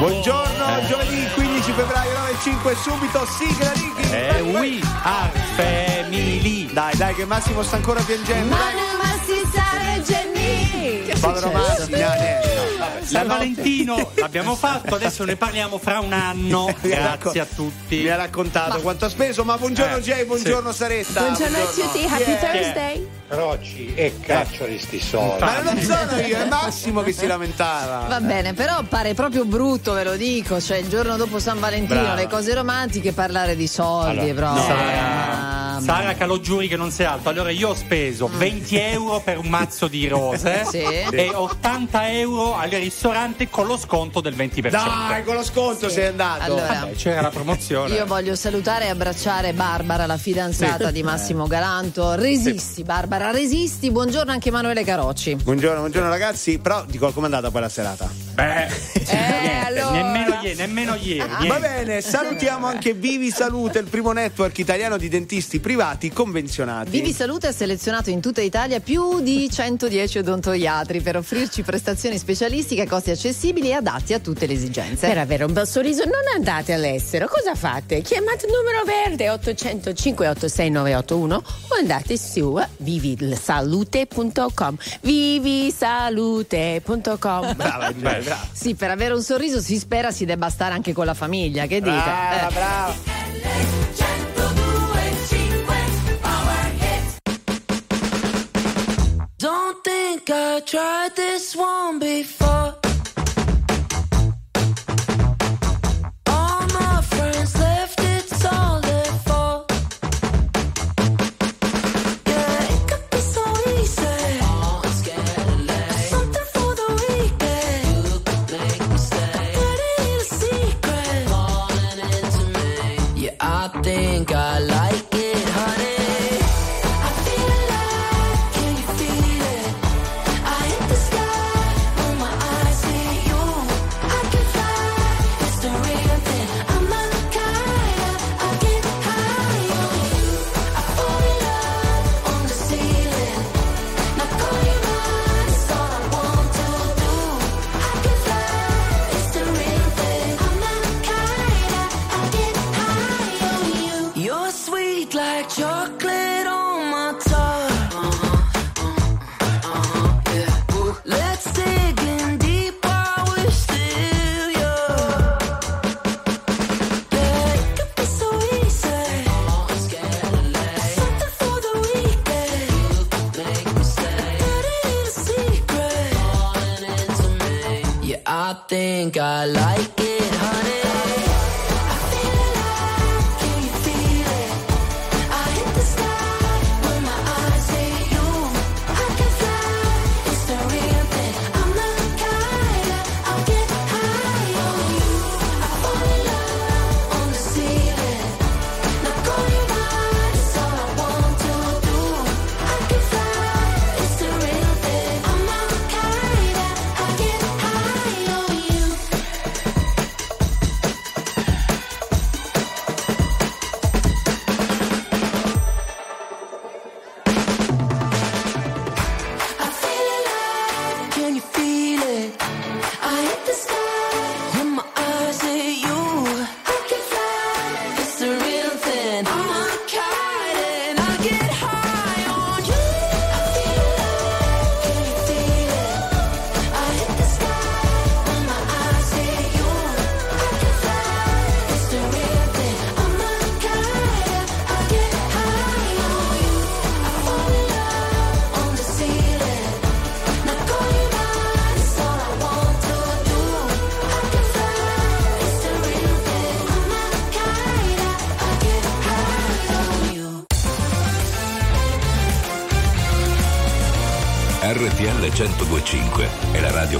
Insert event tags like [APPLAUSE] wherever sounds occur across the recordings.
Buongiorno, giovedì 15 febbraio 9.05 subito sigla Ricky. Eh, we are family. Dai, dai, che Massimo sta ancora piangendo. Ma dai. non ma si sa Jenny. Povero no, no, vabbè, San Valentino l'abbiamo fatto, adesso ne parliamo fra un anno. [LAUGHS] Grazie a tutti. Mi ha raccontato quanto ha speso, ma buongiorno Eh, Jay, buongiorno Saretta. Buongiorno a tutti, happy è? Thursday. Rocci e caccia di sti soldi. Ma non sono io, è Massimo che si lamentava. Va bene, però pare proprio brutto, ve lo dico. Cioè, il giorno dopo San Valentino, Brava. le cose romantiche, parlare di soldi, Allora, proprio. Sara, Mamma Sara Calò giuri che non sei alto. Allora io ho speso 20 euro per un mazzo di rose [LAUGHS] Sì. E 80 euro al ristorante con lo sconto del 20%. Dai, con lo sconto sei andato. Allora, Vabbè, c'era la promozione. Io voglio salutare e abbracciare Barbara, la fidanzata di Massimo Galanto. Resisti, Barbara, resisti. Buongiorno anche Emanuele Carocci. Buongiorno, buongiorno ragazzi, però dico com'è andata poi la serata? Beh, niente, allora. nemmeno ieri, nemmeno ieri. Va niente. bene, salutiamo anche Vivi Salute, il primo network italiano di dentisti privati convenzionati. Vivi Salute ha selezionato in tutta Italia più di 110 odontoiatri per offrirci prestazioni specialistiche a costi accessibili e adatti a tutte le esigenze. Per avere un bel sorriso non andate all'estero, cosa fate? Chiamate il numero verde 805 86981 o andate su vivisalute.com vivisalute.com [LAUGHS] Brava, brava, brava. Sì, per avere un sorriso si spera si debba stare anche con la famiglia, che dite? Brava, Eh. brava. Think I tried this one before.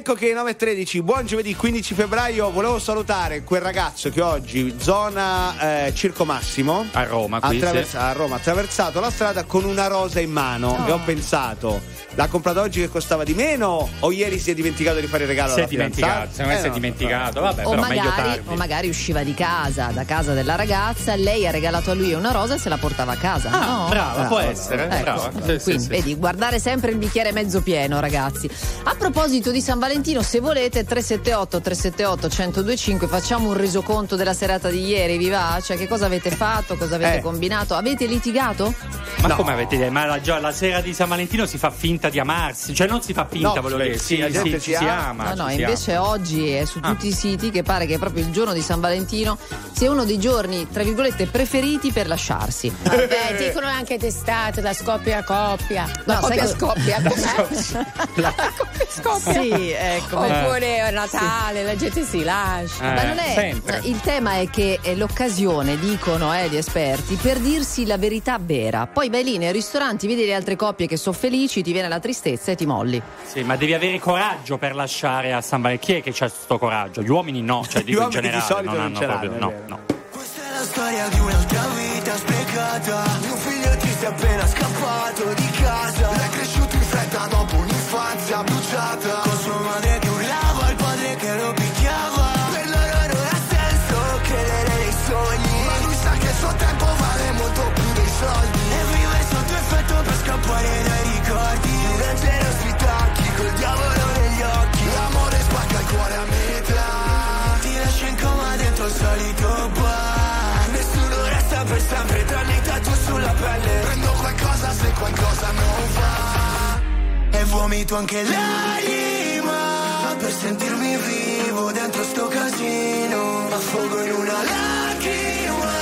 Ecco che 9.13, buon giovedì 15 febbraio. Volevo salutare quel ragazzo che oggi, zona eh, Circo Massimo, A Roma, qui, attraversa- sì. a Roma, ha attraversato la strada con una rosa in mano. E ho pensato, l'ha comprata oggi che costava di meno o ieri si è dimenticato di fare il regalo Si è dimenticato, secondo me Eh, si è no. dimenticato. Vabbè, O però meglio magari, tardi. o magari usciva di casa, da casa della ragazza, lei ha regalato a lui una rosa e se la portava a casa. Ah, no? brava, può essere, Ecco, brava. Sì, sì, quindi sì. vedi, guardare sempre il bicchiere mezzo pieno, ragazzi. A proposito di San Valentino, se volete 378 378 1025 facciamo un resoconto della serata di ieri, vi va? Cioè che cosa avete fatto, cosa avete Eh. combinato? Avete litigato? Ma No. come avete idea? Ma la, già la sera di San Valentino si fa finta di amarsi, cioè non si fa finta, No, voglio beh, dire, sì, sì, la sì, si ci si ama. ama. no, ci no, invece oggi è su Ah. tutti i siti che pare che proprio il giorno di San Valentino sia uno dei giorni, tra virgolette, preferiti per lasciarsi. Vabbè, dicono anche testate, la scoppia a coppia. La No, coppia sai co- scoppia. [LAUGHS] La coppia scoppia. Sì, ecco. Oppure a Natale, la gente si lascia. Eh, Ma non è, sempre. il tema è che è l'occasione, dicono eh, gli esperti, per dirsi la verità vera. Poi vai lì nei ristoranti, vedi le altre coppie che sono felici, ti viene la tristezza e ti molli. Sì, ma devi avere coraggio per lasciare a San Valentino. Chi è che c'ha questo coraggio? Gli uomini no, cioè [LAUGHS] Gli dico in uomini di generale. solito non non hanno proprio. è No, no. Questa è la storia di un'altra vita sprecata Mio figlio ti sei appena scappato di casa L'è cresciuto pelle Prendo qualcosa se qualcosa non va E vomito anche l'anima Per sentirmi vivo dentro sto casino. Affogo in una lacrima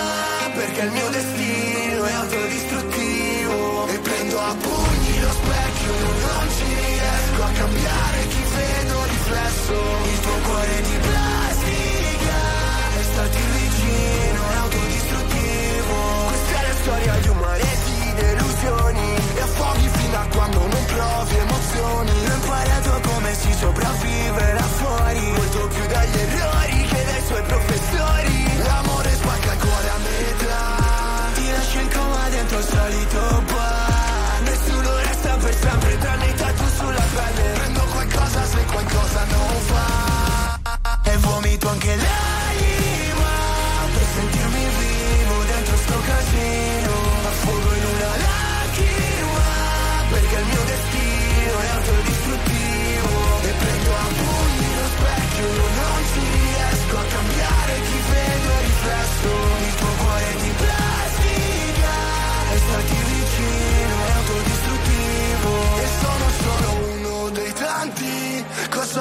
Perché il mio destino è autodistruttivo. E prendo a pugni lo specchio Non ci riesco a cambiare chi vedo riflesso. Il tuo cuore di plastica E starti vicino è autodistruttivo. Storia emozioni Ho imparato come si sopravvive fuori. Molto più dagli errori che dai suoi professori. L'amore spacca cuore a metà. Ti lascia in coma dentro il solito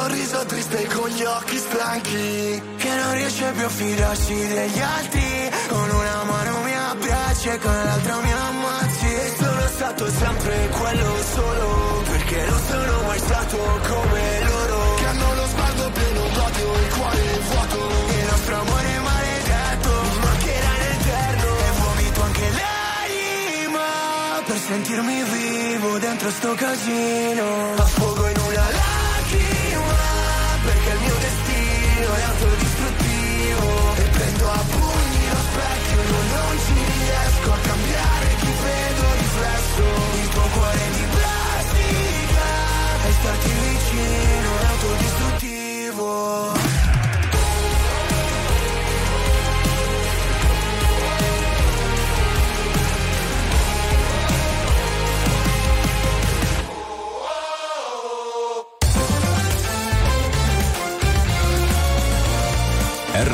sorriso triste con gli occhi stanchi, che non riesce più a fidarsi degli altri, con una mano mi abbracci e con l'altra mi ammazzi. E sono stato sempre quello solo, perché non sono mai stato come loro, che hanno lo sguardo pieno d'odio, il cuore vuoto, il nostro amore è maledetto, mancherà in eterno, e vomito anche l'anima, per sentirmi vivo dentro sto casino, in è autodistruttivo, e prendo a pugni lo specchio, io non ci riesco a cambiare chi vedo riflesso,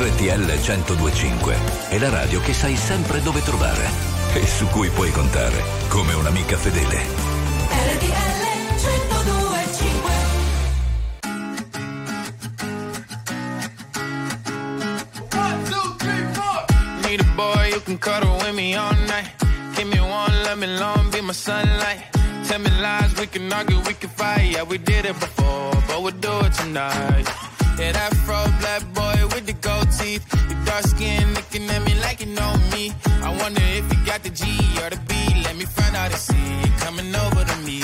RTL 1025 è la radio che sai sempre dove trovare e su cui puoi contare come un'amica fedele. RTL 1025 Need a boy who can cuddle with me all night. Give me one, let me long, be my sunlight. Tell me lies, we can argue, we can fight. Yeah, we did it before, but we'll do it tonight. Yeah, that fro black boy the gold teeth. Your dark skin looking at me like you know me. I wonder if you got the G or the B. Let me find out and see you coming over to me.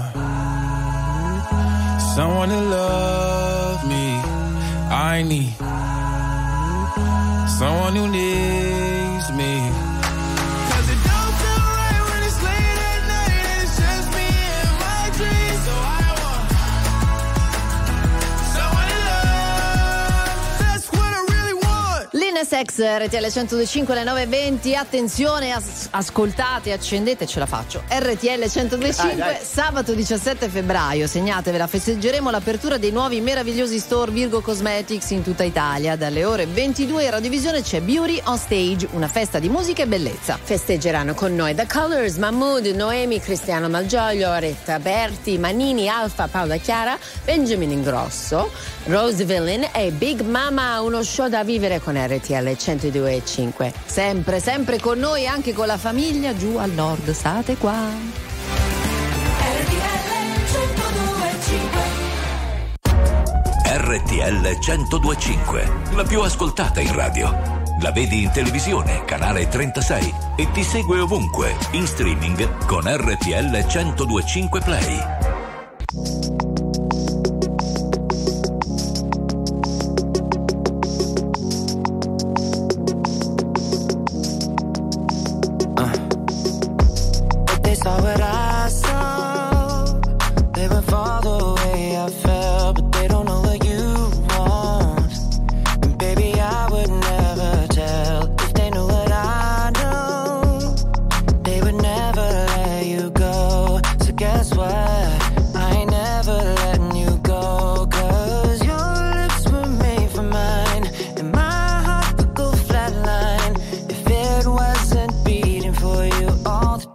someone who needs want. L'Ines X RTL 125 alle 9.20 attenzione as- ascoltate accendete ce la faccio. RTL 125 Dai, dai. sabato 17 febbraio. Segnatevela festeggeremo l'apertura dei nuovi meravigliosi store Virgo Cosmetics in tutta Italia. Dalle ore 22 in radiovisione c'è Beauty on Stage una festa di musica e bellezza. Festeggeranno con noi The Colors, Mahmood, Noemi, Cristiano Malgioglio, Retta Berti, Manini, Alfa, Paola Chiara, Benjamin Ingrosso, Rose Villain e Big Mama, uno show da vivere con RTL 102.5. sempre sempre con noi anche con la famiglia giù al nord state qua RTL 1025 RTL 1025, la più ascoltata in radio. La vedi in televisione, canale 36 e ti segue ovunque, in streaming con RTL 1025 Play.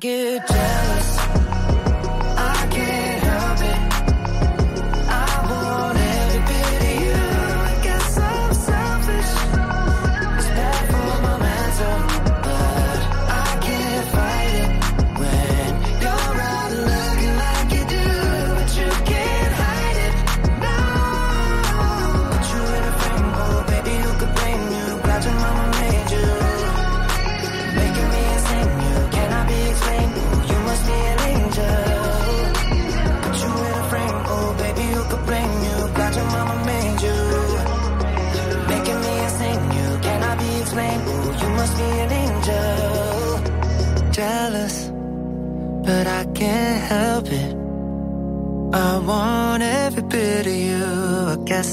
get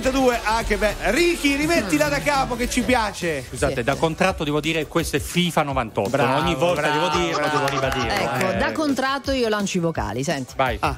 32. Ah, che bello. Ricky, rimettila mm. da capo che ci piace. Scusate, sì. da contratto devo dire questo è FIFA 98. Bravo, Ogni volta bravo, devo dirlo, bravo. devo ribadirlo. Ecco, eh. da contratto io lancio i vocali, senti. Vai. Ah.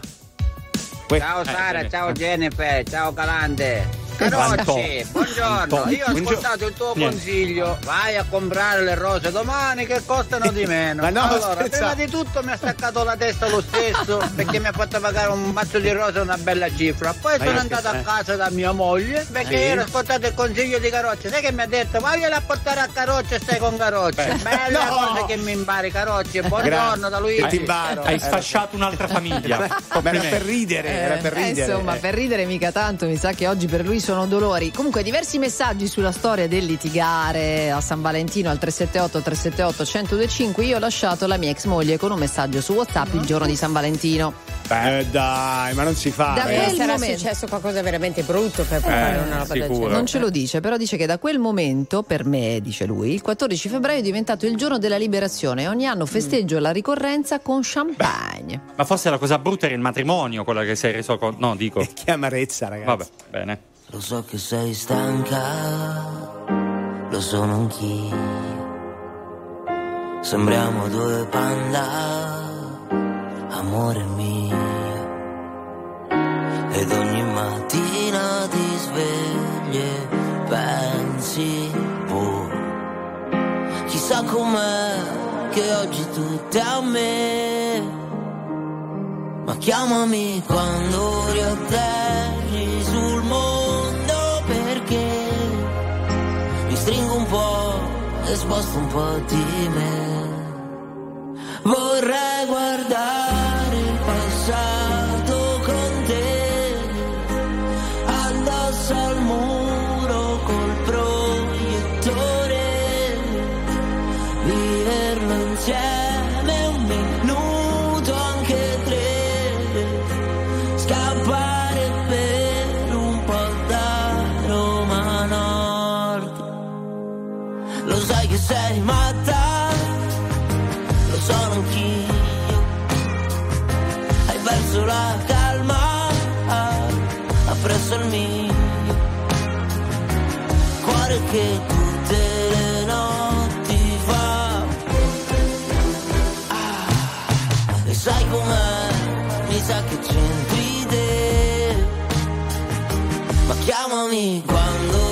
Ciao Sara, eh, ciao eh. Jennifer, ciao Calante. Carocci, buongiorno. Io ho ascoltato il tuo Niente. consiglio. Vai a comprare le rose domani che costano di meno. [LAUGHS] Ma no, allora, prima di tutto mi ha staccato la testa lo stesso [LAUGHS] perché mi ha fatto pagare un mazzo di rose una bella cifra. Poi sono io- andato eh. a casa da mia moglie perché Sì. ero ascoltato il consiglio di Carocci. Sai che mi ha detto? Vagliela a portare a Carocci e stai con Carocci. Bella No. cosa che mi impari Carocci. Buongiorno da Che ti Luigi. imbaro. Hai Eh, sfasciato un'altra famiglia. [LAUGHS] Ma era per ridere, era per Eh, ridere. insomma, per ridere mica tanto, mi sa che oggi per lui sono dolori. Comunque, diversi messaggi sulla storia del litigare a San Valentino al 378 378 1025. Io ho lasciato la mia ex moglie con un messaggio su WhatsApp il giorno di San Valentino. Eh, dai, ma non si fa. Da ragazzi. quel Eh, sarà momento- successo qualcosa veramente brutto per fare una roba del genere. Non ce lo dice, però dice che da quel momento, per me, dice lui, il 14 febbraio è diventato il giorno della liberazione e ogni anno festeggio la ricorrenza con champagne. Ma forse la cosa brutta era il matrimonio, quella che sei reso conto. No, dico. [LAUGHS] Che amarezza, ragazzi. Vabbè, bene. Lo so che sei stanca, lo sono anch'io. Sembriamo due panda, amore mio. Ed ogni mattina ti svegli e pensi, boh, chissà com'è che oggi è a me. Ma chiamami quando riatterri sul e sposto un po' di me. Vorrei guardare il passato con te, addosso al muro col proiettore, viverlo insieme che sei matta, lo sono anch'io. Hai perso la calma, ha preso il mio. Cuore che tutte le notti fa. Ah, e sai com'è? Mi sa che c'entri te. Ma chiamami quando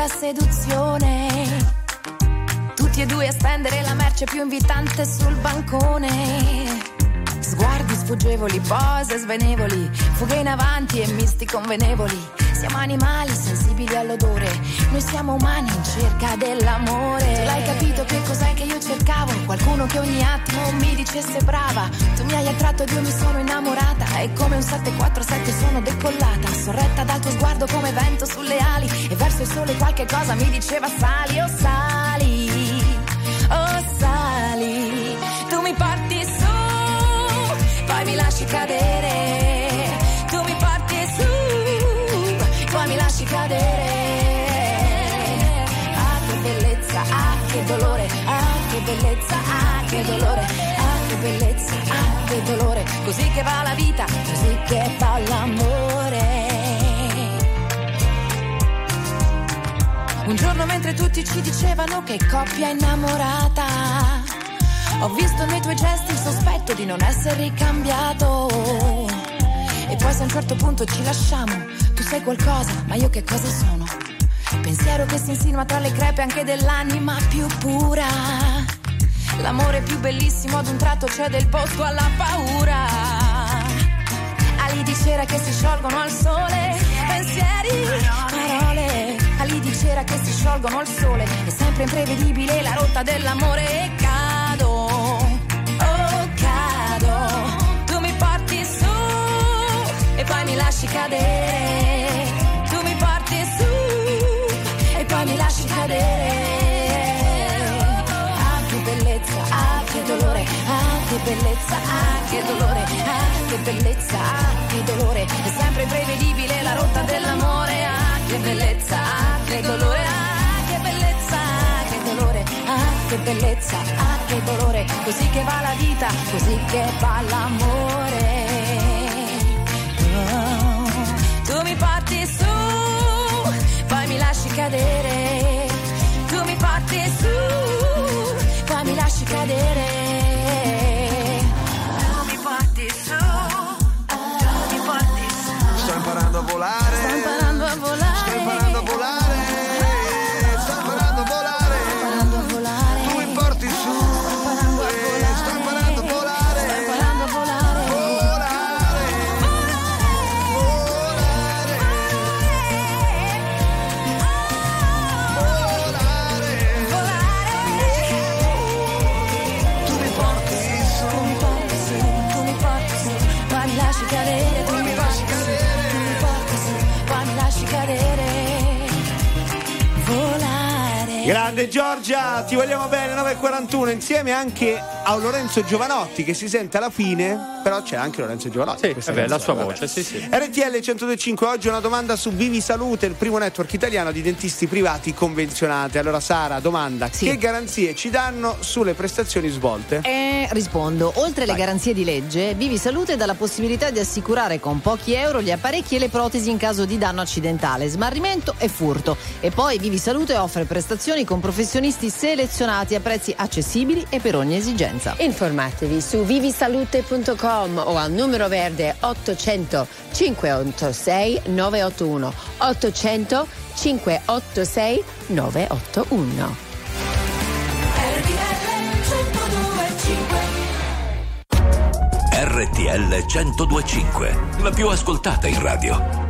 Della seduzione. Tutti e due a stendere la merce più invitante sul bancone. Sguardi sfuggevoli, pose svenevoli, fughe in avanti e misti convenevoli. Siamo animali sensibili all'odore, noi siamo umani in cerca dell'amore. Tu l'hai capito che cos'è che io cercavo? Qualcuno che ogni attimo mi dicesse brava. Tu mi hai attratto ed io mi sono innamorata. E come un 747 sono decollata, sorretta dal tuo sguardo come vento sulle ali. E verso il sole qualche cosa mi diceva sali, oh sali, oh sali. Tu mi porti su, poi mi lasci cadere. Cadere. Ah che bellezza, ah che dolore, ah che bellezza, ah che dolore, ah che bellezza, ah che dolore. Così che va la vita, così che va l'amore. Un giorno mentre tutti ci dicevano che coppia innamorata, ho visto nei tuoi gesti il sospetto di non essere ricambiato. E poi se a un certo punto ci lasciamo, tu sei qualcosa, ma io che cosa sono? Pensiero che si insinua tra le crepe anche dell'anima più pura. L'amore più bellissimo ad un tratto cede il posto alla paura. Ali di cera che si sciolgono al sole, pensieri, parole. Ali di cera che si sciolgono al sole, è sempre imprevedibile la rotta dell'amore e cado, oh cado. Tu mi porti su e poi mi lasci cadere. Cadere. Ah che bellezza, ah che dolore, ah che bellezza, ah che dolore, ah che bellezza, ah che dolore. È sempre imprevedibile la rotta dell'amore, ah che bellezza, ah che dolore, ah che bellezza, ah che dolore, ah che bellezza, ah che dolore. Così che va la vita, così che va l'amore. Oh, tu mi porti su, poi mi lasci cadere. Porti su, poi mi lasci cadere. Tu mi porti su, tu mi porti su. Sto imparando a volare. Sto imparando a volare. Grande Giorgia, ti vogliamo bene 9.41 insieme anche a Lorenzo Giovanotti che si sente alla fine, però c'è anche Lorenzo Giovanotti. Sì, questa vabbè, la sua vabbè. voce, sì, sì. RTL 1025 oggi una domanda su Vivi Salute, il primo network italiano di dentisti privati convenzionati. Allora Sara, domanda, che garanzie ci danno sulle prestazioni svolte? E rispondo, oltre alle garanzie di legge, Vivi Salute dà la possibilità di assicurare con pochi euro gli apparecchi e le protesi in caso di danno accidentale, smarrimento e furto. E poi Vivi Salute offre prestazioni con professionisti selezionati a prezzi accessibili e per ogni esigenza. Informatevi su vivisalute.com o al numero verde 800 586 981 800 586 981. RTL 1025, la più ascoltata in radio.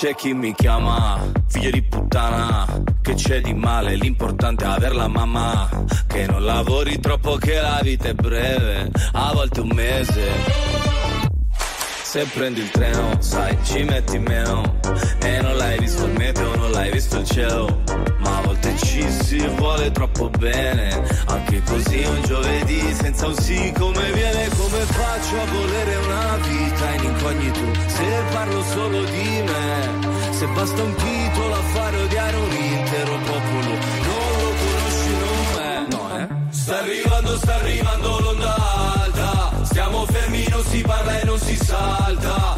C'è chi mi chiama figlio di puttana, che c'è di male, l'importante è aver la mamma, che non lavori troppo che la vita è breve, a volte un mese. Se prendi il treno, sai, ci metti meno. E non l'hai visto il meteo, non l'hai visto il cielo ci si vuole troppo bene. Anche così un giovedì senza un sì come viene Come faccio a volere una vita in incognito? Se parlo solo di me Se basta un titolo a fare odiare un intero popolo. Non lo conosci, non me. No, eh? Sta arrivando, sta arrivando l'onda alta. Stiamo fermi, non si parla e non si salta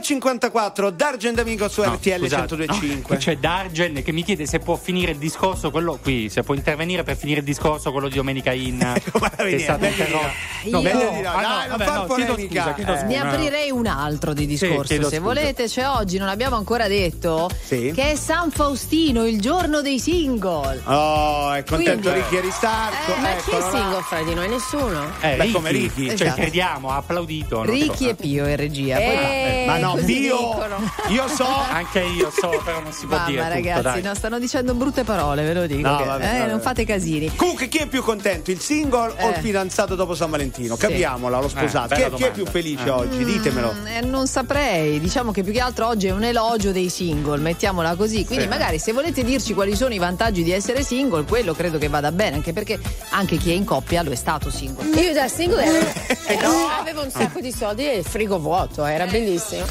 9.54 D'Argent Amico su No, RTL scusate, 1025. no, C'è Dargen che mi chiede se può finire il discorso, quello qui, se può intervenire per finire il discorso, quello di Domenica In. [LAUGHS] che è stato meglio di interrotto. no. No, Meglio no, no. ah, vabbè, far no, chiedo polemica. scusa, chiedo Eh. scusa. Ne aprirei un altro di discorso, chiedo se scusa. volete. C'è oggi, non abbiamo ancora detto, Sì. che è San Faustino, il giorno dei single. Oh, è contento Quindi- Ricchi Aristarco. Ma chi è single fra di noi? Nessuno? Eh, Beh, Ricky, come Ricky. Cioè, Esatto. crediamo, ha applaudito. Ricchi so. e Pio in regia. Poi- Eh, Ma no, dicono. io so. Anche io so, però non si può Mamma dire tutto, ragazzi, dai. no, stanno dicendo brutte parole, ve lo dico. No, che- vabbè, eh, vabbè. Non fate casini. Comunque, chi è più contento, il single o il Eh. fidanzato dopo San Valentino? Sì. Capiamola, lo sposato. Eh, chi, è, chi è più felice Eh. oggi? Ditemelo. Mm, eh, non saprei, diciamo che più che altro oggi è un elogio dei single, mettiamola così. Quindi Sì. magari se volete dirci quali sono i vantaggi di essere single, quello credo che vada bene, anche perché anche chi è in coppia lo è stato single. Io da single ero- [LAUGHS] ero- avevo un sacco di soldi e il frigo vuoto, era bellissimo.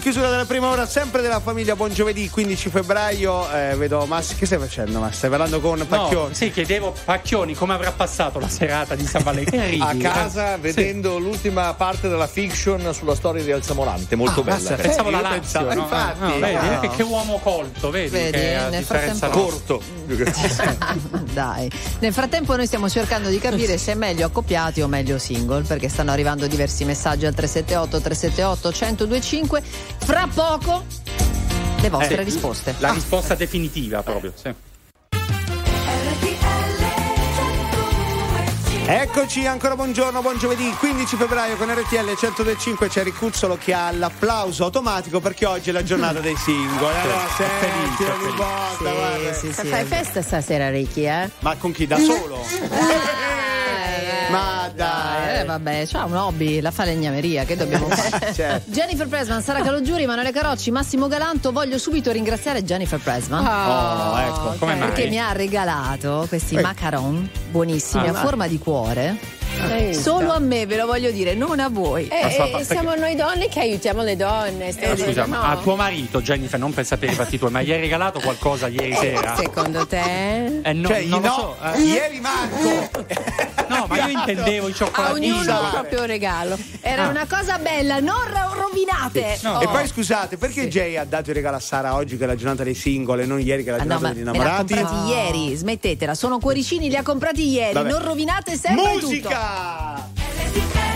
In chiusura della prima ora, sempre della famiglia Buon Giovedì, 15 febbraio. Eh, vedo Massi, che stai facendo? Ma stai parlando con Pacchioni? No, sì, chiedevo Pacchioni come avrà passato la serata di San Valentino. [LAUGHS] A casa Eh, vedendo l'ultima parte della fiction sulla storia di Alza Morante, molto Ah, bella. basta, pensavo Eh, la io Lazio, pensavo- no? infatti, No, vedi, no. Che, che uomo colto, vedi? Vedi, che a nel differenza frattempo-. Corto. [LAUGHS] [LAUGHS] Dai. Nel frattempo noi stiamo cercando di capire se è meglio accoppiati o meglio single, perché stanno arrivando diversi messaggi al 378 378 1025. Fra poco le vostre Eh, risposte. La risposta definitiva proprio, sì. Eccoci, ancora buongiorno, buon giovedì, 15 febbraio con RTL 1025 c'è Ricuzzolo che ha l'applauso automatico perché oggi è la giornata dei singoli. Allora, senti, ogni volta, guarda. Sì, sì, Fai sì. festa stasera, Ricky, eh? Ma con chi? Da solo? [LAUGHS] [LAUGHS] Ma dai. Eh, vabbè, c'ha un hobby, la falegnameria, che dobbiamo fare? [LAUGHS] Certo. Jennifer Presman, Sara Calogiuri, Emanuele Carocci, Massimo Galanto. Voglio subito ringraziare Jennifer Presman. Oh, ecco. Come mai? Perché mi ha regalato questi Eh. macaron buonissimi Ah. a forma di cuore. Hai Solo visto? a me, ve lo voglio dire, non a voi. Eh, eh, siamo noi donne che aiutiamo le donne. Ma scusa, dicendo, ma no? a tuo marito, Jennifer, non per sapere i fatti tuoi, ma gli hai regalato qualcosa ieri sera? Secondo te? Eh, no, cioè, non no, lo so. eh. ieri Marco. [LAUGHS] Ma io intendevo i A cioccolatini. ognuno il proprio regalo. Era Ah. una cosa bella, non ro- rovinate. No. E poi scusate, perché Jay ha dato il regalo a Sara oggi che è la giornata dei singoli e non ieri che è la Ah, no, giornata ma degli me l'ha innamorati? comprati ieri, smettetela, sono cuoricini, li ha comprati ieri, Vabbè. non rovinate sempre tutto. Musica!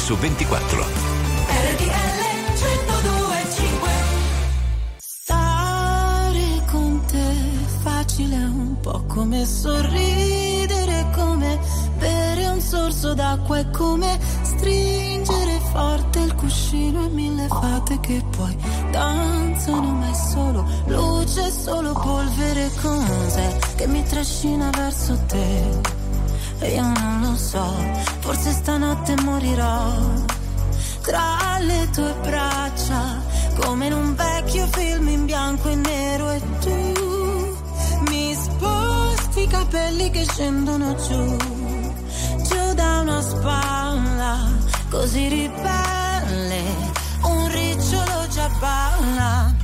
Su 24. RTL 1025 Stare con te facile è un po' come sorridere, come bere un sorso d'acqua, è come stringere forte il cuscino e mille fate che poi danzano, ma è solo luce, è solo polvere cos'è che mi trascina verso te. E io morirò tra le tue braccia, come in un vecchio film in bianco e nero e tu mi sposti i capelli che scendono giù, giù da una spalla, così ribelle, un ricciolo già balla,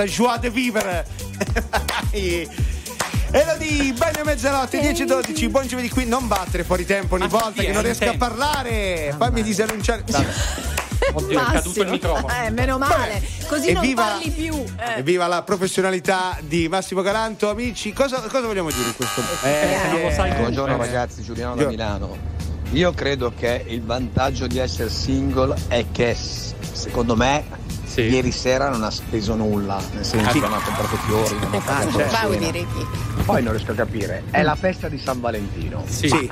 questa joie de vivere. Vai. Elodie, bene mezzanotte, 10-12, buon giovedì qui, non battere fuori tempo ogni volta sì, che non riesco a parlare. Fammi disannunciare. Oddio, è caduto il microfono. Eh, meno male, così non Evviva- parli più. eh. Evviva la professionalità di Massimo Galanto, amici. Cosa, cosa vogliamo dire in questo momento? Buongiorno ragazzi, Giuliano da Milano. Io credo che il vantaggio di essere single è che secondo me ieri sera non ha speso nulla, nel senso Sì. che non ha comprato fiori, non ha Vai, cena. Ricky. Poi non riesco a capire, è la festa di San Valentino. Sì.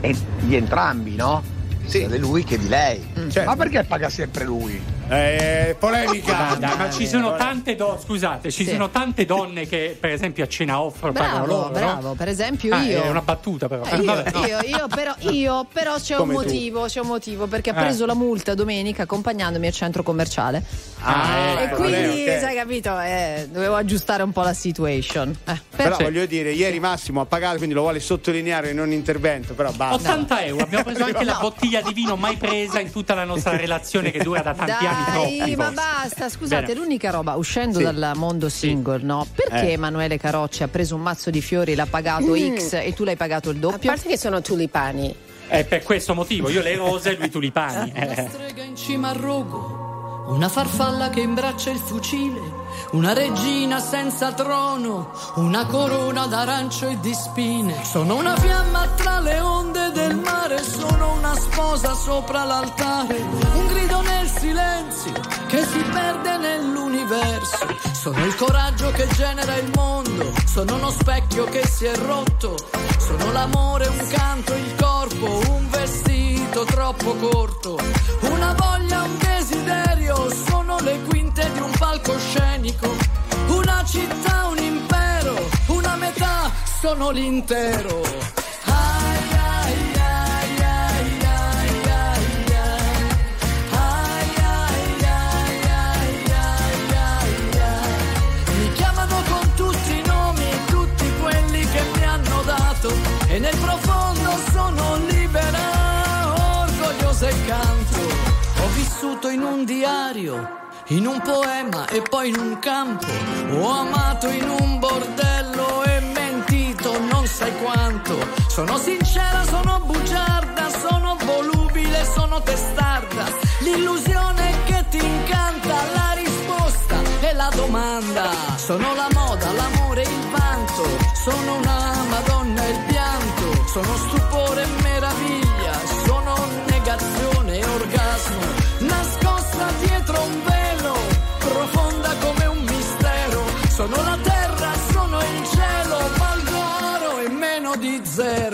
E di entrambi, no? Sia di lui che di lei. Certo. Ma perché paga sempre lui? Eh, polemica. Dai, ma ci sono tante donne, scusate, ci Sì. sono tante donne che per esempio a cena off pagano Bravo, loro. no? bravo, per esempio Ah, io. È una battuta però. Eh, io, Vabbè, no. io, io però, io però c'è un Come tu. motivo, c'è un motivo perché ha Eh. preso la multa domenica accompagnandomi al centro commerciale. Ah, e ecco, quindi, lei, ok. sai capito, eh, dovevo aggiustare un po' la situation. Eh, Però per- voglio dire, ieri Massimo ha pagato, quindi lo vuole sottolineare in un intervento, però basta. 80 euro, abbiamo preso anche la bottiglia di vino mai presa in tutta la nostra [LAUGHS] relazione che dura da tanti anni Dai, troppi. ma forse. basta, scusate, Bene. l'unica roba, uscendo Sì. dal mondo single, no? Perché Eh. Emanuele Carocci ha preso un mazzo di fiori, l'ha pagato Mm. X e tu l'hai pagato il A doppio? parte che sono tulipani. È per questo motivo, io le rose e lui i tulipani. Una [LAUGHS] Eh. strega in cima al rogo, una farfalla che imbraccia il fucile, una regina senza trono, una corona d'arancio e di spine. Sono una fiamma tra le onde del mare, sono una sposa sopra l'altare, un grido nel silenzio che si perde nell'universo. Sono il coraggio che genera il mondo, sono uno specchio che si è rotto, sono l'amore, un canto, il corpo, un vestito troppo corto, una voglia, un desiderio, sono le quinte di un palcoscenico, una città, un impero, una metà, sono l'intero. E nel profondo sono libera, orgogliosa e canto. Ho vissuto in un diario, in un poema e poi in un campo. Ho amato in un bordello e mentito non sai quanto. Sono sincera, sono bugiarda, sono volubile, sono testarda. L'illusione che ti incanta, la risposta e la domanda. Sono la moda, l'amore, il vanto. Sono una madonna e il pianto. Sono stupore e meraviglia. Sono negazione e orgasmo. Nascosta dietro un velo, profonda come un mistero. Sono la terra, sono il cielo, valgo oro e meno di zero.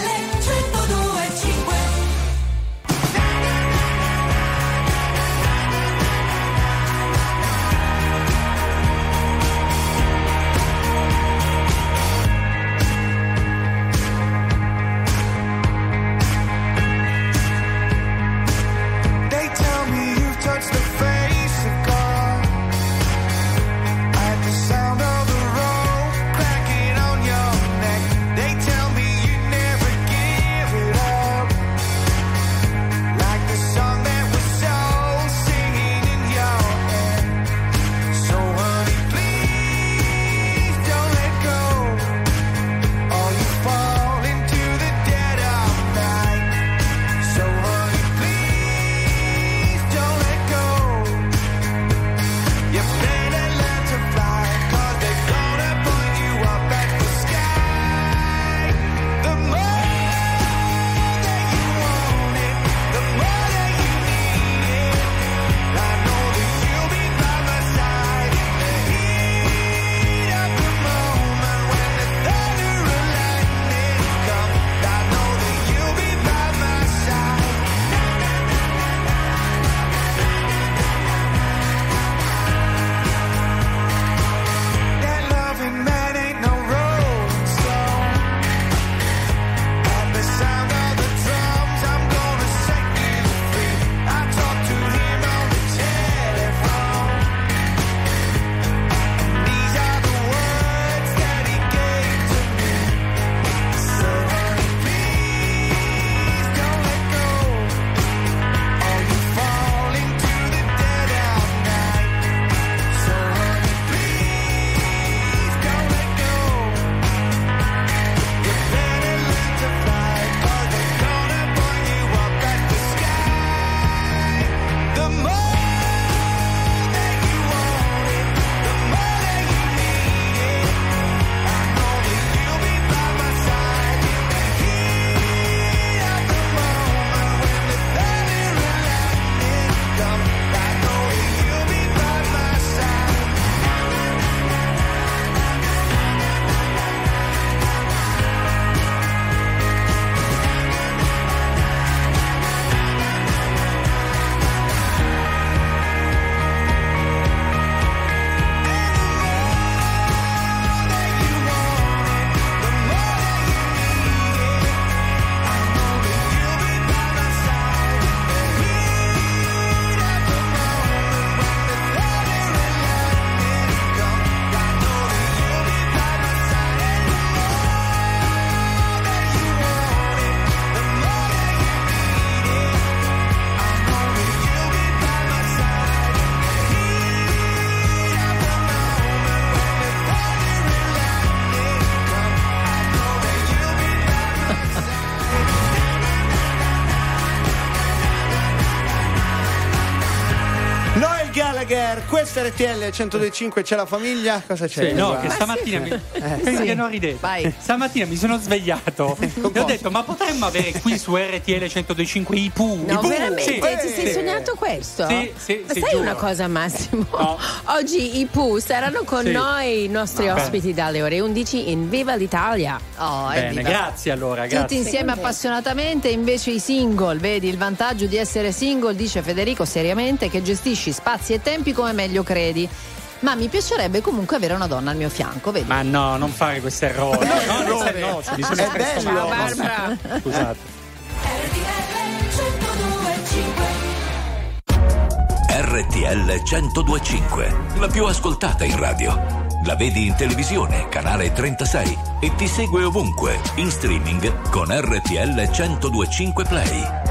questo è RTL 102.5 c'è la famiglia, cosa c'è? Sì, no, che stamattina mi... [LAUGHS] sì. che non ridete. Stamattina mi sono svegliato [LAUGHS] e ho detto "Ma potremmo avere qui su RTL 102.5 i Pooh?" No, I Pooh? veramente? Sì. Ti sei sognato questo? Sì, sì, Ma sì, sai giuro. una cosa, Massimo? [LAUGHS] Oggi i Pooh saranno con Sì. noi, i nostri Ah, ospiti dalle ore 11 in Viva l'Italia. Oh, Bene, grazie allora, grazie. Tutti insieme appassionatamente, invece i single, vedi il vantaggio di essere single, dice Federico seriamente, che gestisci spazi e tempi come meglio credi. Ma mi piacerebbe comunque avere una donna al mio fianco, vedi? Ma no, non fare questo errore. [LAUGHS] No, nel senso- no, mi sono espresso male. Barbara. Scusate. RTL 1025, la più ascoltata in radio. La vedi in televisione, canale 36 e ti segue ovunque, in streaming con RTL 1025 Play.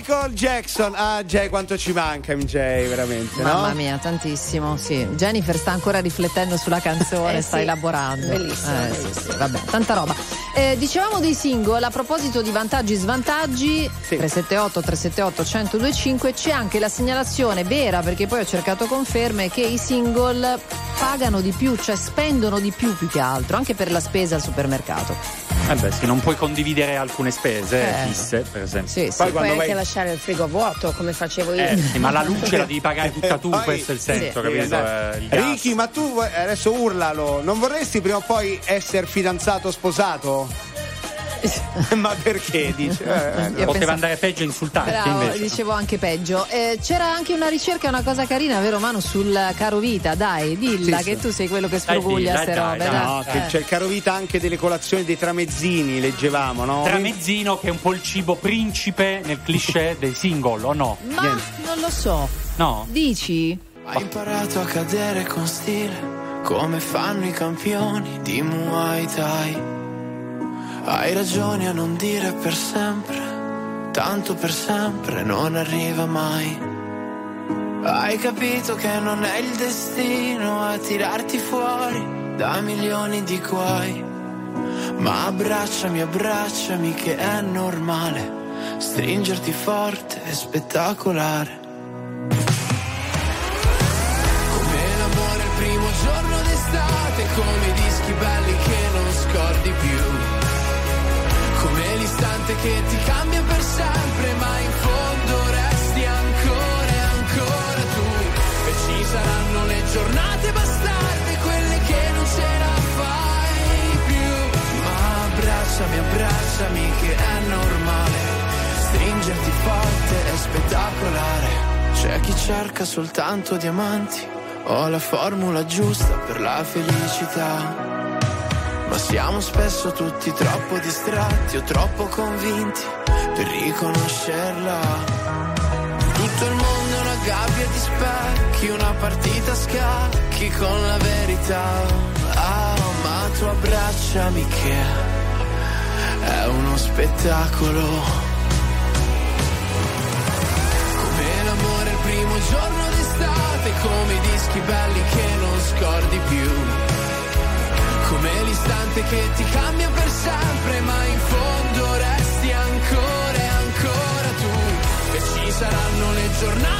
Michael Jackson. Ah, Jay, quanto ci manca MJ, veramente, no? Mamma mia, tantissimo, sì. Jennifer sta ancora riflettendo sulla canzone, [LAUGHS] Eh sta sì, elaborando. bellissimo, Eh, sì, sì, vabbè, tanta roba. Eh, dicevamo dei single, a proposito di vantaggi e svantaggi, 378 378 1025 c'è anche la segnalazione vera, perché poi ho cercato conferme, che i single pagano di più, cioè spendono di più più che altro, anche per la spesa al supermercato. Eh beh, sì, non puoi condividere alcune spese Eh. fisse, per esempio. Sì, Poi puoi anche lasciare il frigo vuoto come facevo io. Eh, sì, ma la luce la devi pagare [LAUGHS] tutta tu, Poi- questo è il senso, Sì, capito? esatto. Eh. Ricky, ma tu adesso urlalo, non vorresti prima o poi essere fidanzato o sposato? Ma perché? Dice? Eh, eh, no. Poteva penso- andare peggio e insultarti Bravo, invece. dicevo anche peggio. Eh, c'era anche una ricerca, una cosa carina, vero Manu, sul caro vita, dai, dilla Sì, che sì. tu sei quello che sfruguglia queste robe. dai. dai. No, che Eh. c'è il caro vita anche delle colazioni dei tramezzini, leggevamo, no? Tramezzino che è un po' il cibo principe nel cliché dei single, o no? Ma non lo so. No? Dici? Hai imparato a cadere con stile, come fanno i campioni di Muay Thai. Hai ragione a non dire per sempre, tanto per sempre non arriva mai. Hai capito che non è il destino a tirarti fuori da milioni di guai. Ma abbracciami, abbracciami che è normale, stringerti forte è spettacolare. Come l'amore il primo giorno d'estate, come L'istante che ti cambia per sempre, ma in fondo resti ancora e ancora tu. E ci saranno le giornate bastarde, quelle che non ce la fai più. Ma abbracciami, abbracciami che è normale. Stringerti forte è spettacolare. C'è chi cerca soltanto diamanti. Ho la formula giusta per la felicità. Ma siamo spesso tutti troppo distratti o troppo convinti per riconoscerla. Tutto il mondo è una gabbia di specchi, una partita a scacchi con la verità. Ah, ma tu abbracciami che è uno spettacolo. Come l'amore il primo giorno d'estate, come i dischi belli che non scordi più. Come l'istante che ti cambia per sempre, ma in fondo resti ancora e ancora tu. E ci saranno le giornate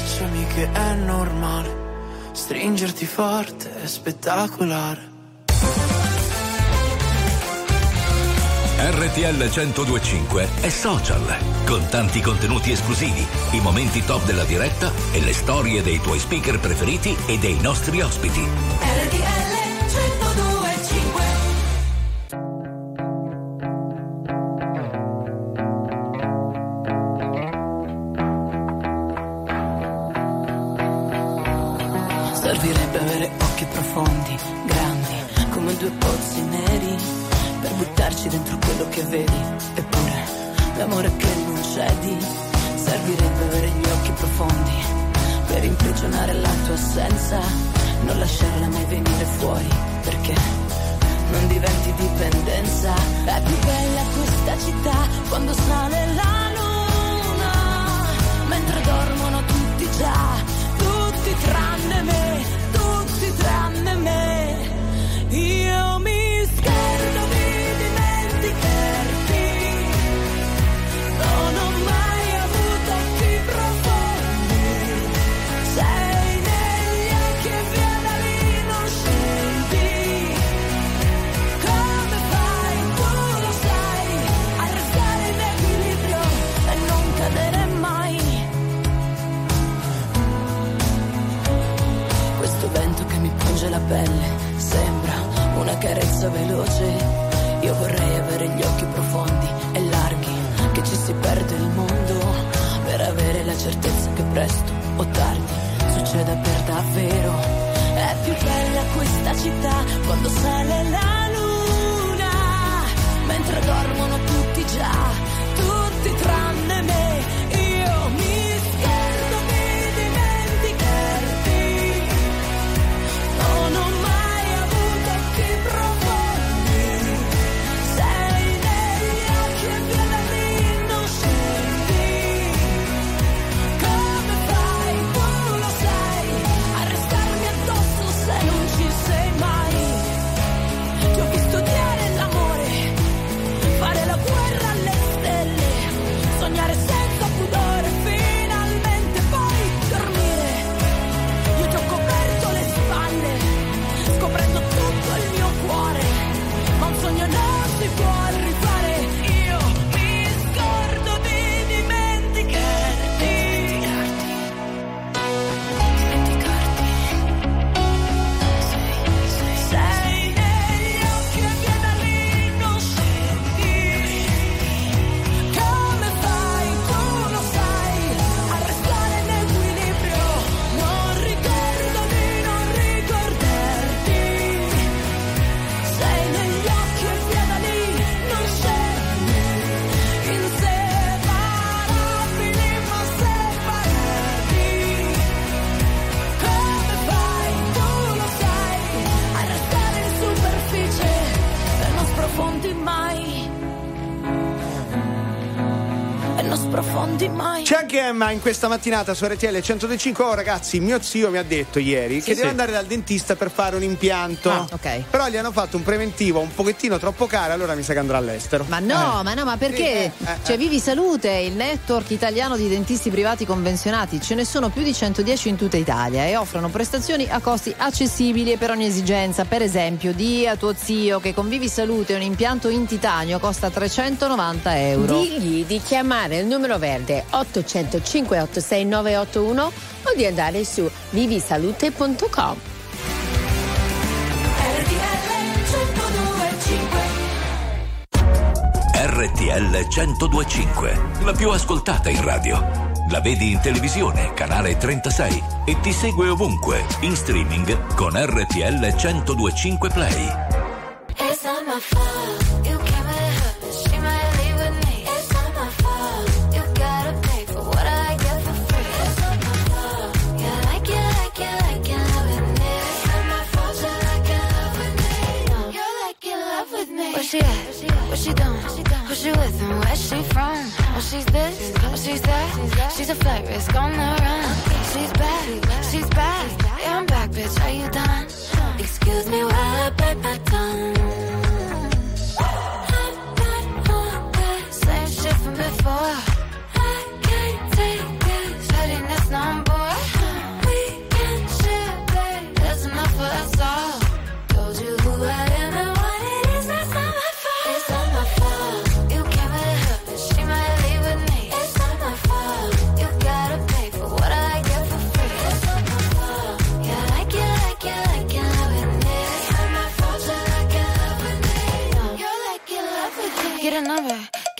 abbracciami, che è normale Stringerti forte è spettacolare RTL 1025 è social, con tanti contenuti esclusivi, i momenti top della diretta e le storie dei tuoi speaker preferiti e dei nostri ospiti. RTL davvero. È più bella questa città quando sale la luna, mentre dormono tutti già, tutti tranne Emma in questa mattinata su RTL 105. Oh, ragazzi, mio zio mi ha detto ieri che sì. deve andare dal dentista per fare un impianto. Ah, ok. Però gli hanno fatto un preventivo un pochettino troppo caro, allora mi sa che andrà all'estero. Ma no, ma no, ma perché? Sì, eh, eh, Cioè, eh. Vivi Salute, il network italiano di dentisti privati convenzionati, ce ne sono più di 110 in tutta Italia e offrono prestazioni a costi accessibili e per ogni esigenza. Per esempio, di a tuo zio che con Vivi Salute un impianto in titanio costa 390 euro. Digli di chiamare il numero verde 805 86 981 o di andare su vivisalute.com. RTL 1025, la più ascoltata in radio. La vedi in televisione, canale 36 e ti segue ovunque, in streaming con RTL 1025 Play. She at? What she doing? Who she with and where she from? Oh, she's this, oh, she's that. She's a flight risk on the run. She's back, she's back. Yeah, I'm back, bitch. Are you done? Excuse me while I bite my tongue. Same shit from before.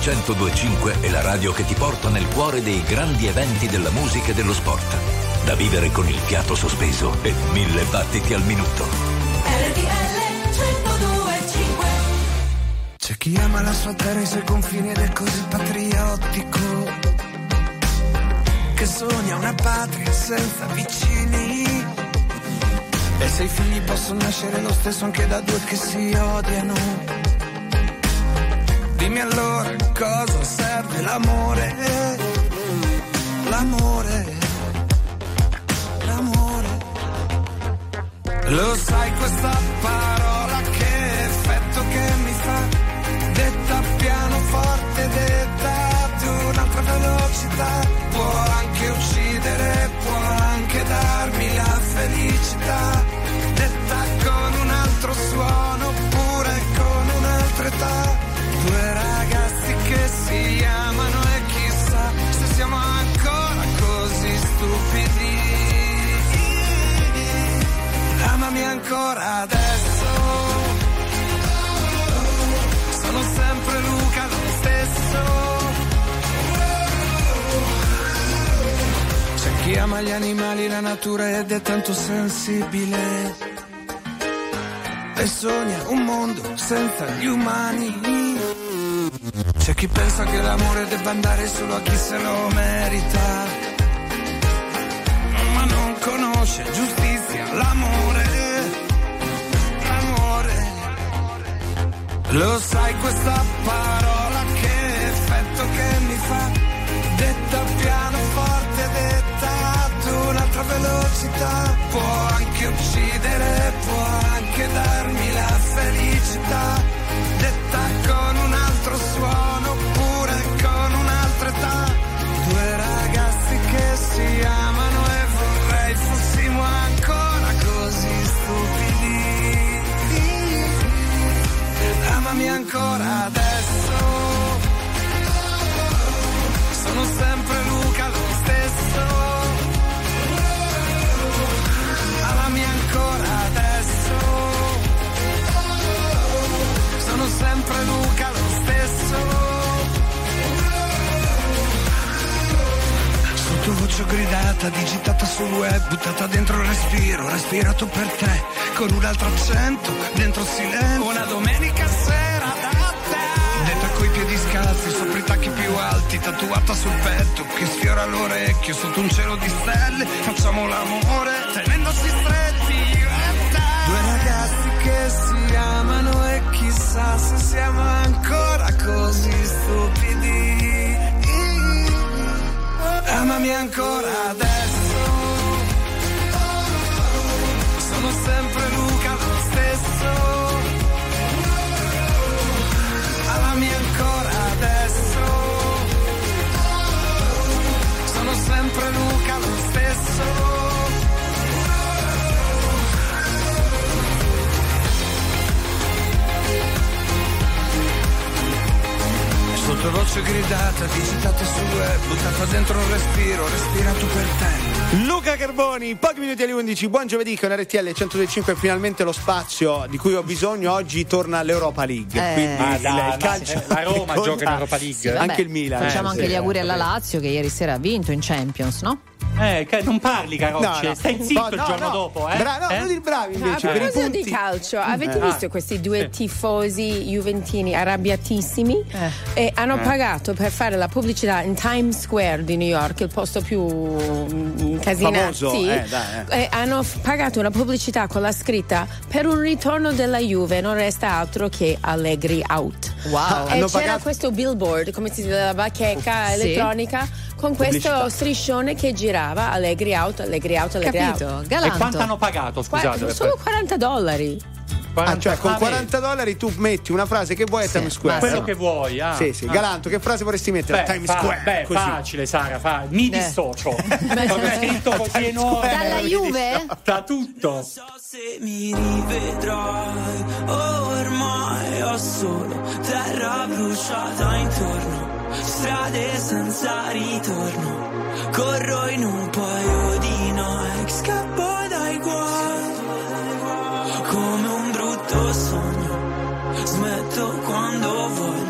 1025 è la radio che ti porta nel cuore dei grandi eventi della musica e dello sport. Da vivere con il fiato sospeso e mille battiti al minuto. RTL 1025 C'è chi ama la sua terra e i suoi confini ed è così patriottico che sogna una patria senza vicini. E se i figli possono nascere lo stesso anche da due che si odiano. Dimmi allora cosa serve l'amore. L'amore. L'amore. Lo sai questa parola che effetto che mi fa? Detta piano forte, detta ad un'altra velocità. Può anche uccidere, può anche darmi la felicità. Detta con un altro suono, oppure con un'altra età. Ancora adesso. Sono sempre Luca lo stesso. C'è chi ama gli animali, la natura ed è tanto sensibile. E sogna un mondo senza gli umani. C'è chi pensa che l'amore debba andare solo a chi se lo merita. Ma non conosce giustizia, l'amore. Lo sai questa parola che effetto che mi fa? Detta piano forte, detta ad un'altra velocità. Può anche uccidere, può anche darmi la felicità. Detta con un altro suono, Sottovoce gridata, digitata sul web, buttata dentro il respiro, respirato per te, con un altro accento, dentro il silenzio. Una domenica sera da te. Detta coi piedi scalzi, sopra i tacchi più alti, tatuata sul petto, che sfiora l'orecchio, sotto un cielo di stelle, facciamo l'amore, tenendosi stretti. io e te. Due ragazzi che si amano e chissà se siamo ancora così ancora Sottovoce gridata, digitata sul web, buttata dentro un respiro, respirato per te. Luca Carboni, pochi minuti alle 11, buon giovedì con RTL 105, finalmente lo spazio di cui ho bisogno oggi torna all'Europa League. Eh. Quindi Ah, il, dai, il ma calcio la Roma [LAUGHS] gioca in Europa League. Vabbè, Anche il Milan. Facciamo Eh, anche sì. gli auguri alla Lazio che ieri sera ha vinto in Champions, no? Eh, non parli, Carocci, No, no. stai zitto No, il no, giorno no. dopo, eh? Bra- no, Eh? non dire bravi A invece, per i proposito di punti. calcio, avete Eh. visto questi due Sì. tifosi juventini arrabbiatissimi e hanno Eh. pagato per fare la pubblicità in Times Square di New York, il posto più mm, casinato. Sì. eh, dai, E hanno pagato una pubblicità con la scritta per un ritorno della Juve non resta altro che Allegri out. Wow. E Hanno c'era pagato- questo billboard, come si dice, la bacheca Sì. elettronica con questo striscione che girava Allegri out, Allegri out, Allegri Capito? out. E Galanto. quanto hanno pagato, Qua- scusate? solo 40 dollari. Ah, cioè con ah, 40 dollari tu metti una frase che vuoi a Sì, Times Square. Quello che vuoi, ah. Sì, sì. Ah. Galanto, che frase vorresti mettere Beh, a Times fa- Square? beh, Così. facile, Sara, fa. mi Eh. dissocio. [LAUGHS] Proprio scritto così enorme. Dalla Juve? Da tutto. se mi rivedrai ormai ho solo terra bruciata intorno strade senza ritorno. Corro in un paio di Nike scappo dai guai. Come un brutto sogno smetto quando voglio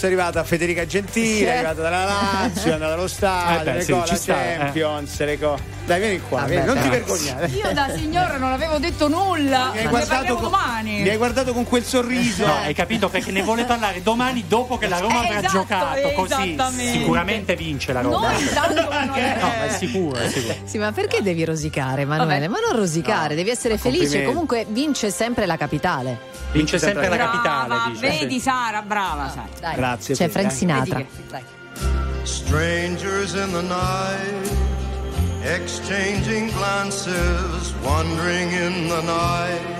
adesso è arrivata Federica Gentile, è arrivata dalla Lazio, è andata allo stadio, Eh beh, le sì, co- ci la sta, eh. Champions, le co- Dai, vieni qua, Vabbè, vieni, non ti vergognare. Io da signora non avevo detto nulla. Mi hai Ne guardato parliamo con- domani. Mi hai guardato con quel sorriso. No, hai capito perché ne vuole parlare domani dopo che la Roma avrà Esatto, giocato così sicuramente vince la Roma. Noi tanto No, ma è sicuro, è sicuro. Sì, ma perché devi rosicare, Emanuele? Vabbè. Ma non rosicare, devi essere felice. Comunque vince sempre la capitale. Vince sempre la capitale, Brava, dice. vedi Sara, brava Sara. Dai. Grazie, C'è Frank Sinatra. Che-. Strangers in the night, exchanging glances, wandering in the night.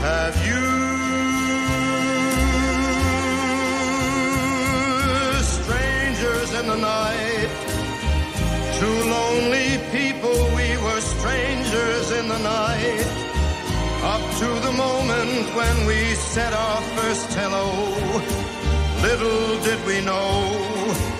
have you. Strangers in the night, two lonely people, we were strangers in the night. Up to the moment when we said our first hello, little did we know.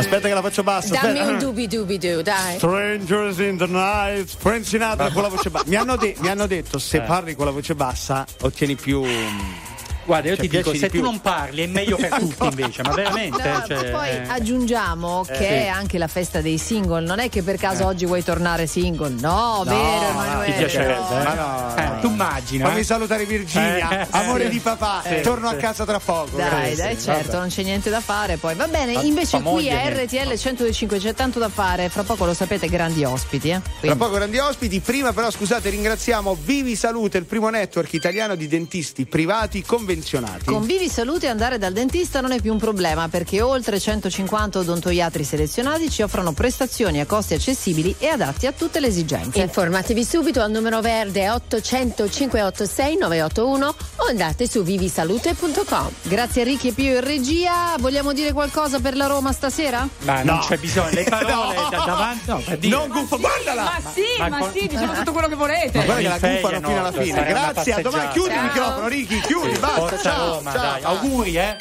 Aspetta che la faccio bassa. Dammi aspetta. un dubi dubi du, dai. Strangers in the night, Frank Sinatra con la voce bassa. Mi hanno, de- mi hanno detto se Eh. parli con la voce bassa ottieni più. Guarda, io Cioè, ti dico, se di tu più. non parli è meglio per tutti invece, ma veramente. No, cioè, poi eh. aggiungiamo Eh, che sì. è anche la festa dei single. Non è che per caso Eh. oggi vuoi tornare single. No, vero, Emanuele. ti piacerebbe, no. eh? Ma no, Eh, no. tu immagina. Fammi eh? salutare Virginia, Eh, amore sì. di papà. Sì, Torno sì. a casa tra poco. Dai, grazie. dai, certo, Vabbè. non c'è niente da fare poi. Va bene, Ma invece qui a RTL 105 c'è tanto da fare. Fra poco lo sapete, grandi ospiti. Eh? Tra poco grandi ospiti, prima però scusate ringraziamo Vivi Salute, il primo network italiano di dentisti privati convenzionati. Con Vivi Salute andare dal dentista non è più un problema perché oltre 150 odontoiatri selezionati ci offrono prestazioni a costi accessibili e adatti a tutte le esigenze. Informatevi subito al numero verde 800 586 981 o andate su vivisalute.com. Grazie a Ricchi e Pio in regia. Vogliamo dire qualcosa per la Roma stasera? Ma non c'è bisogno, le parole [LAUGHS] No. da davanti. No, per dire. Non gufo, guardala! Ma sì, Ma ma, con- sì, diciamo tutto quello che volete. Ma guarda che la Il gufano Feyenoord, fino alla fine. Grazie, a domani. Chiudi il Ciao. microfono, Ricky, chiudi, basta. Forza Roma, ciao. dai. Auguri, eh.